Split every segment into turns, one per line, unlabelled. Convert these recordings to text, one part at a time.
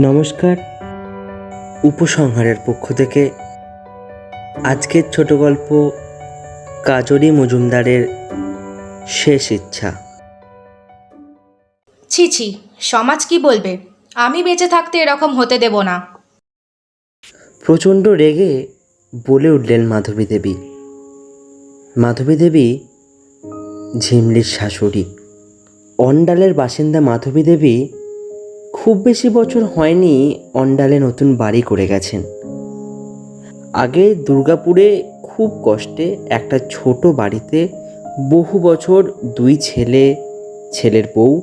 নমস্কার। উপসংহারের পক্ষ থেকে আজকের ছোট গল্প কাজরি মজুমদারের শেষ ইচ্ছা।
ছি ছি সমাজ কি বলবে? আমি বেঁচে থাকতে এরকম হতে দেব না।
প্রচণ্ড রেগে বলে উঠলেন মাধবী দেবী। মাধবী দেবী ঝিমলির শাশুড়ি। অন্ডালের বাসিন্দা মাধবী দেবী খুব বেশি বছর হয়নি অন্ডালে নতুন বাড়ি করে গেছেন। আগে দুর্গাপুরে খুব কষ্টে একটা ছোট বাড়িতে বহু বছর দুই ছেলে, ছেলের বউ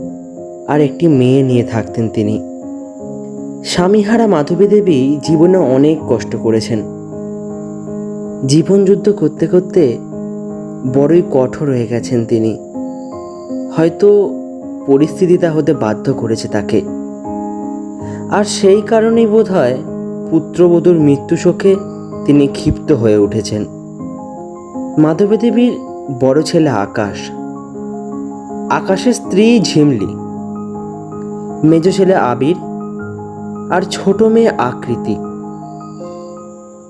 আর একটি মেয়ে নিয়ে থাকতেন তিনি। স্বামীহারা মাধবী দেবী জীবনে অনেক কষ্ট করেছেন। জীবনযুদ্ধ করতে করতে বড়ই কঠোর হয়ে গেছেন তিনি। হয়তো পরিস্থিতিটা হতে বাধ্য করেছে তাকে। আর সেই কারণেই বোধ হয় পুত্রবধূর মৃত্যু শোকে তিনি ক্ষিপ্ত হয়ে উঠেছেন। মাধবী দেবীর বড় ছেলে আকাশ। আকাশের স্ত্রী ঝিমলি। মেজ ছেলে আবির আর ছোট মেয়ে আকৃতি।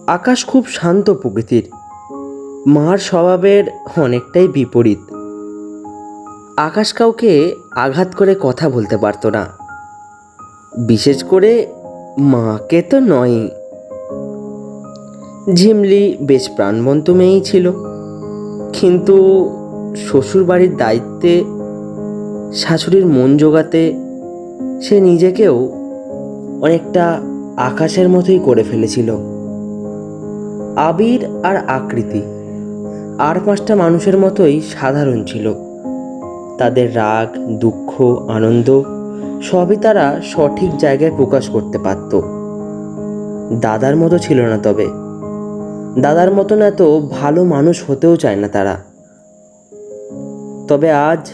আকাশ খুব শান্ত প্রকৃতির। মার স্বভাবের অনেকটাই বিপরীত। আকাশ কাউকে আঘাত করে কথা বলতে পারতো না। বিশেষ করে মাকে তো নয় ঝিমলি বেশ প্রাণবন্ত মেয়েই ছিল। কিন্তু শ্বশুরবাড়ির দায়িত্বে শাশুড়ির মন জোগাতে সে নিজেকেও অনেকটা আকাশের মতোই করে ফেলেছিল। আবির আর আকৃতি আর পাঁচটা মানুষের মতোই সাধারণ ছিল। তাদের রাগ, দুঃখ, আনন্দ সবই তারা সঠিক জায়গায় প্রকাশ করতে পারত। দাদার মতো ছিল না তবে। দাদার মতন এত ভালো মানুষ হতেও চায় না তারা। তবে আজ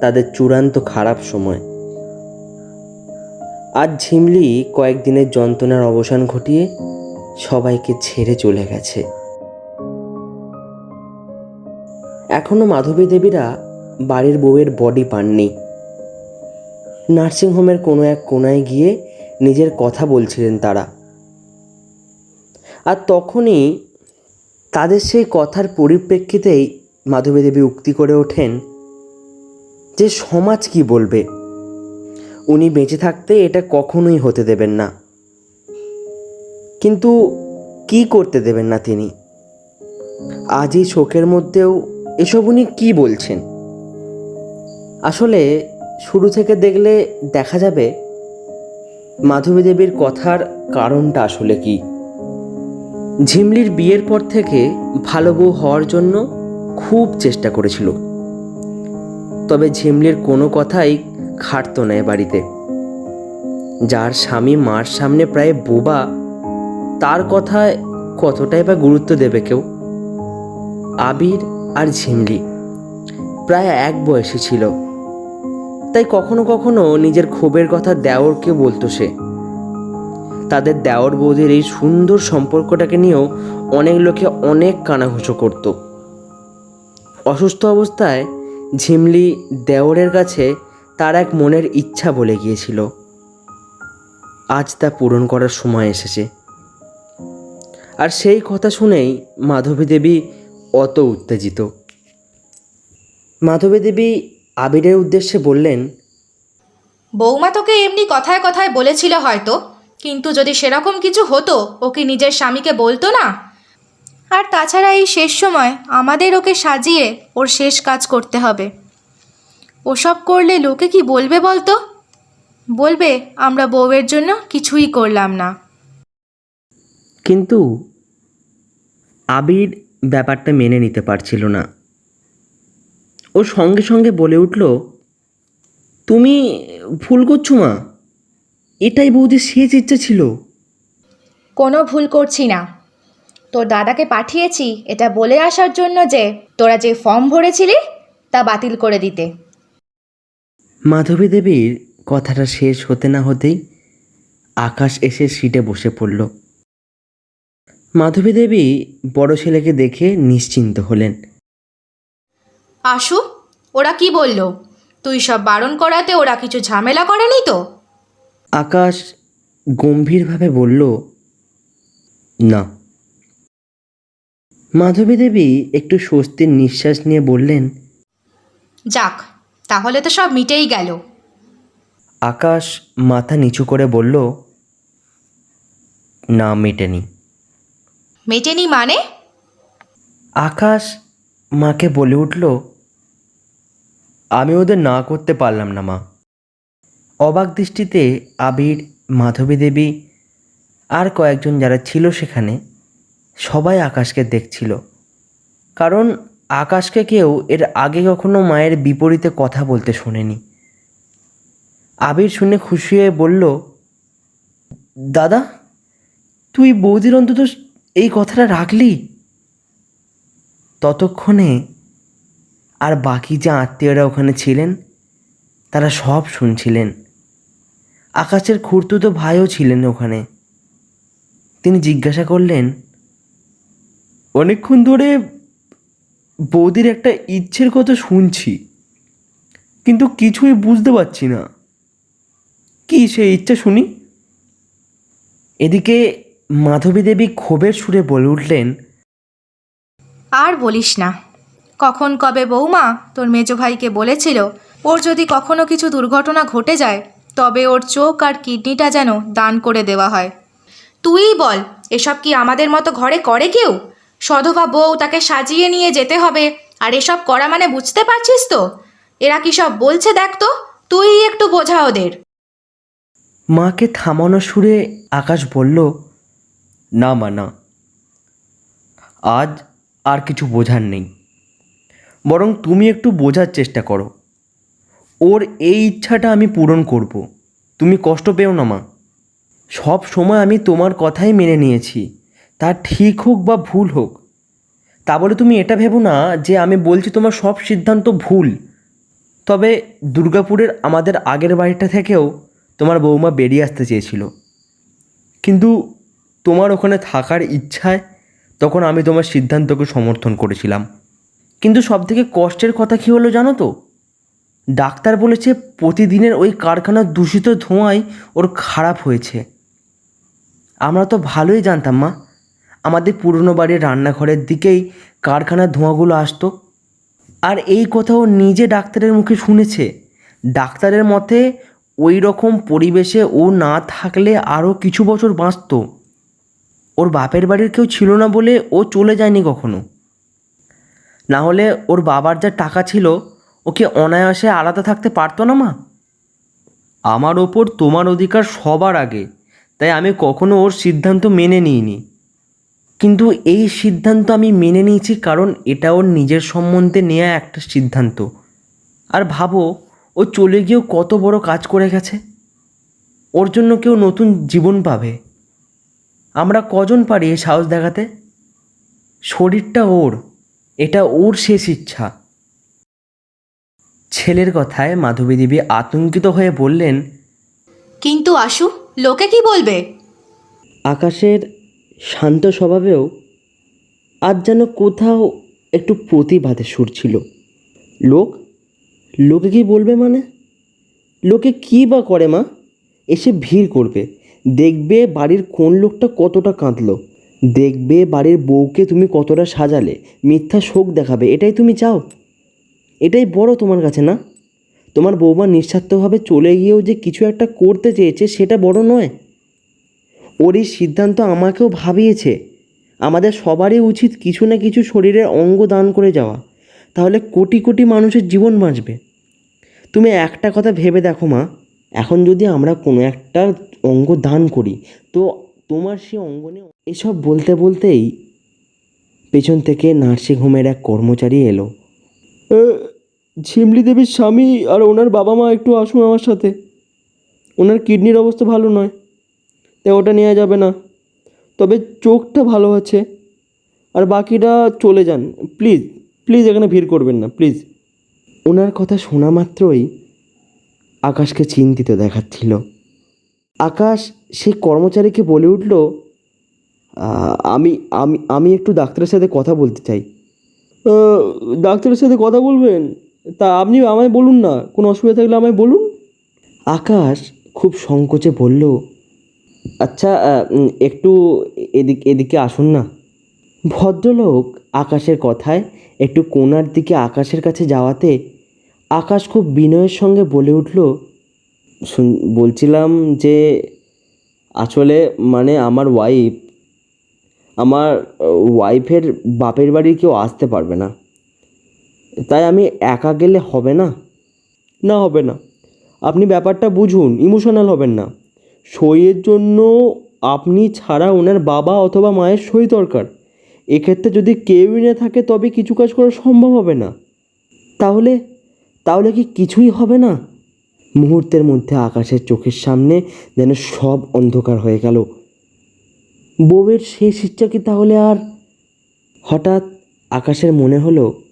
তাদের চূড়ান্ত খারাপ সময়। আজ ঝিমলি কয়েকদিনের যন্ত্রণার অবসান ঘটিয়ে সবাইকে ছেড়ে চলে গেছে। এখনও মাধবী দেবীরা বাড়ির বউয়ের বডি পাননি। নার্সিংহোমের কোনো এক কোনায় গিয়ে নিজের কথা বলছিলেন তারা। আর তখনই তাদের সেই কথার পরিপ্রেক্ষিতেই মাধবী দেবী উক্তি করে ওঠেন যে সমাজ কি বলবে? উনি বেঁচে থাকতে এটা কখনোই হতে দেবেন না। কিন্তু কি করতে দেবেন না তিনি? আজ এই শোকের মধ্যেও এসব উনি কি বলছেন? আসলে শুরু থেকে দেখলে দেখা যাবে মাধবী দেবীর কথার কারণটা আসলে কি। ঝিমলির বিয়ের পর থেকে ভালো বউ হওয়ার জন্য খুব চেষ্টা করেছিল। তবে ঝিমলির কোনো কথাই খাটতো না এ বাড়িতে। যার স্বামী মার সামনে প্রায় বোবা, তার কথায় কতটাই বা গুরুত্ব দেবে কেউ? আবির আর ঝিমলি প্রায় এক বয়সী ছিল। তাই কখনো কখনো নিজের ক্ষোভের কথা দেওরকে বলতো সে। তাদের দেওর বৌদির এই সুন্দর সম্পর্কটাকে নিয়েও অনেক লোকে অনেক কানাঘুষো করত। অসুস্থ অবস্থায় ঝিমলি দেওরের কাছে তার এক মনের ইচ্ছা বলে গিয়েছিল। আজ তা পূরণ করার সময় এসেছে। আর সেই কথা শুনেই মাধবী দেবী অত উত্তেজিত। মাধবী দেবী আবিরের উদ্দেশ্যে বললেন
বৌমা তোকে এমনি কথায় কথায় বলেছিল হয়তো কিন্তু যদি সেরকম কিছু হতো ও কি নিজের স্বামীকে বলতো না? আর তাছাড়া এই শেষ সময় আমাদের ওকে সাজিয়ে ওর শেষ কাজ করতে হবে। ওসব করলে লোকে কি বলবে বলতো? বলবে আমরা বউয়ের জন্য কিছুই করলাম না।
কিন্তু আবির ব্যাপারটা মেনে নিতে পারছিল না। ও সঙ্গে সঙ্গে বলে উঠল তুমি ভুল করছ মা। এটাই বৌদির শেষ ইচ্ছা ছিল।
কোনো ভুল করছি না। তোর দাদাকে পাঠিয়েছি এটা বলে আসার জন্য যে তোরা যে ফর্ম ভরেছিলি তা বাতিল করে দিতে।
মাধবী দেবীর কথাটা শেষ হতে না হতেই আকাশ এসে সিটে বসে পড়ল। মাধবী দেবী বড় ছেলেকে দেখে নিশ্চিন্ত হলেন।
আশু ওরা কি বলল? তুই সব বারণ করাতে ওরা কিছু ঝামেলা করেনি তো?
আকাশ গম্ভীরভাবে বলল না। মাধবী দেবী একটু স্বস্তির নিঃশ্বাস নিয়ে বললেন
যাক তাহলে তো সব মিটেই গেল।
আকাশ মাথা নিচু করে বলল না মেটেনি।
মেটেনি মানে?
আকাশ মাকে বলে উঠল আমি ওদের না করতে পারলাম না, মা। অবাক দৃষ্টিতে আবির, মাধবী দেবী আর কয়েকজন যারা ছিল সেখানে সবাই আকাশকে দেখছিল। কারণ আকাশকে কেউ এর আগে কখনো মায়ের বিপরীতে কথা বলতে শোনেনি। আবির শুনে খুশি হয়ে বলল, দাদা, তুই বৌদির অন্তত এই কথাটা রাখলি? ততক্ষণে আর বাকি যে আত্মীয়রা ওখানে ছিলেন, তারা সব শুনছিলেন। আকাশের খুঁড়তুতো ভাইও ছিলেন ওখানে। তিনি জিজ্ঞাসা করলেন, অনেকক্ষণ ধরে বৌদির একটা ইচ্ছের কথা শুনছি, কিন্তু কিছুই বুঝতে পারছি না। কি সেই ইচ্ছা শুনি? এদিকে মাধবী দেবী ক্ষোভের সুরে বলে উঠলেন,
আর বলিস না কখন কবে বৌমা? তোর মেজো ভাইকে বলেছিল, ওর যদি কখনো কিছু দুর্ঘটনা ঘটে যায়, তবে ওর চোখ আর কিডনিটা যেন দান করে দেওয়া হয়। তুই বল, এসব কি আমাদের মতো ঘরে করে কেউ? সধবা বউ তাকে সাজিয়ে নিয়ে যেতে হবে, আর এসব করা মানে বুঝতে পারছিস তো? এরা কি সব বলছে দেখ তো, তুই একটু বোঝা ওদের।
মাকে থামানো সুরে আকাশ বলল, না, মা, না। আজ আর কিছু বোঝার নেই। বরং তুমি একটু বোঝার চেষ্টা করো। ওর এই ইচ্ছাটা আমি পূরণ করব। তুমি কষ্ট পেও না, মা। সব সময় আমি তোমার কথাই মেনে নিয়েছি। তা ঠিক হোক বা ভুল হোক। তা বলে তুমি এটা ভেবো না যে আমি বলছি তোমার সব সিদ্ধান্ত ভুল। তবে দুর্গাপুরের আমাদের আগের বাড়িটা থেকেও তোমার বৌমা বেরিয়ে আসতে চেয়েছিল। কিন্তু তোমার ওখানে থাকার ইচ্ছায় তখন আমি তোমার সিদ্ধান্তকে সমর্থন করেছিলাম। কিন্তু সবথেকে কষ্টের কথা কী হলো জানো তো? ডাক্তার বলেছে প্রতিদিনের ওই কারখানার দূষিত ধোঁয়ায় ওর খারাপ হয়েছে। আমরা তো ভালোই জানতাম মা। আমাদের পুরনো বাড়ির রান্নাঘরের দিকেই কারখানার ধোঁয়াগুলো আসতো। আর এই কথা ও নিজে ডাক্তারের মুখে শুনেছে। ডাক্তারের মতে ওই রকম পরিবেশে ও না থাকলে আরও কিছু বছর বাঁচত। ওর বাপের বাড়ির কেউ ছিল না বলে ও চলে যায়নি কখনো। না হলে ওর বাবার যা টাকা ছিল ওকে অনায়াসে আলাদা থাকতে পারতো না মা? আমার ওপর তোমার অধিকার সবার আগে, তাই আমি কখনো ওর সিদ্ধান্ত মেনে নিইনি। কিন্তু এই সিদ্ধান্ত আমি মেনে নিয়েছি কারণ এটা ওর নিজের সম্বন্ধে নেওয়া একটা সিদ্ধান্ত। আর ভাবো, ও চলে গিয়েও কত বড় কাজ করে গেছে। ওর জন্য কেউ নতুন জীবন পাবে। আমরা কজন পারি এই সাহস দেখাতে? শরীরটা ওর। এটা ওর শেষ ইচ্ছা। ছেলের কথায় মাধবী দেবী আতঙ্কিত হয়ে বললেন
কিন্তু আশু লোকে কি বলবে?
আকাশের শান্ত স্বভাবেও আজ যেন কোথাও একটু প্রতিবাদে সুর ছিল। লোক? লোকে কি বলবে মানে? লোকে কি বা করে মা? এসে ভিড় করবে। দেখবে বাড়ির কোন লোকটা কতটা কাঁদলো। দেখবে বাড়ির বউকে তুমি কতটা সাজালে, মিথ্যা শোক দেখাবে, এটাই তুমি চাও? এটাই বড় তোমার কাছে না? তোমার বৌমা নিঃস্বার্থভাবে চলে গিয়েও যে কিছু একটা করতে চেয়েছে, সেটা বড় নয়। ওর এই সিদ্ধান্ত আমাকেও ভাবিয়েছে। আমাদের সবারই উচিত কিছু না কিছু শরীরের অঙ্গ দান করে যাওয়া। তাহলে কোটি কোটি মানুষের জীবন বাঁচবে। তুমি একটা কথা ভেবে দেখো মা, এখন যদি আমরা কোনো একটা অঙ্গ দান করি, তো তোমার সে অঙ্গ নিয়ে এসব বলতে বলতেই পেছন থেকে নার্সিংহোমের এক কর্মচারী এলো। ঝিমলি দেবীর স্বামী আর ওনার বাবা মা একটু আসুন আমার সাথে। ওনার কিডনির অবস্থা ভালো নয় তাই ওটা নেওয়া যাবে না। তবে চোখটা ভালো আছে আর বাকিটা চলে যান। প্লিজ প্লিজ এখানে ভিড় করবেন না প্লিজ। ওনার কথা শোনা মাত্রই আকাশকে চিন্তিত দেখাচ্ছিল। আকাশ সেই কর্মচারীকে বলে উঠল "আহ, আমি আমি আমি একটু ডাক্তারের সাথে কথা বলতে চাই। "আহ, ডাক্তারের সাথে কথা বলবেন? তা আপনি আমায় বলুন না কোনো অসুবিধা থাকলে আমায় বলুন। আকাশ খুব সংকোচে বলল আচ্ছা একটু এদিক এদিকে আসুন না। ভদ্রলোক আকাশের কথায় একটু কোণার দিকে আকাশের কাছে যাওয়াতে আকাশ খুব বিনয়ের সঙ্গে বলে উঠল শুন বলছিলাম যে আসলে মানে আমার ওয়াইফ আমার ওয়াইফের বাপের বাড়ির কেউ আসতে পারবে না। তাই আমি একা গেলে হবে না? না, হবে না। আপনি ব্যাপারটা বুঝুন ইমোশনাল হবেন না। সইয়ের জন্য আপনি ছাড়া ওনার বাবা অথবা মায়ের সই দরকার। এক্ষেত্রে যদি কেউই না থাকে, তবে কিছু কাজ করা সম্ভব হবে না। তাহলে তাহলে কি কিছুই হবে না? মুহূর্তের মধ্যে আকাশের চোখের সামনে যেন সব অন্ধকার হয়ে গেল। বউয়ের শেষ ইচ্ছা কি তাহলে আর? হঠাৎ আকাশের মনে হলো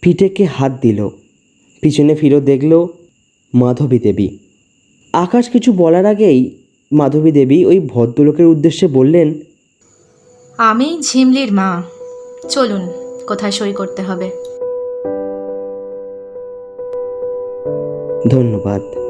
পিঠেকে হাত দিল। পিছনে ফিরে দেখল মাধবী দেবী। আকাশ কিছু বলার আগেই মাধবী দেবী ওই ভদ্রলোকের উদ্দেশ্যে বললেন
আমি ঝিমলির মা। চলুন কোথায় সই করতে হবে।
ধন্যবাদ।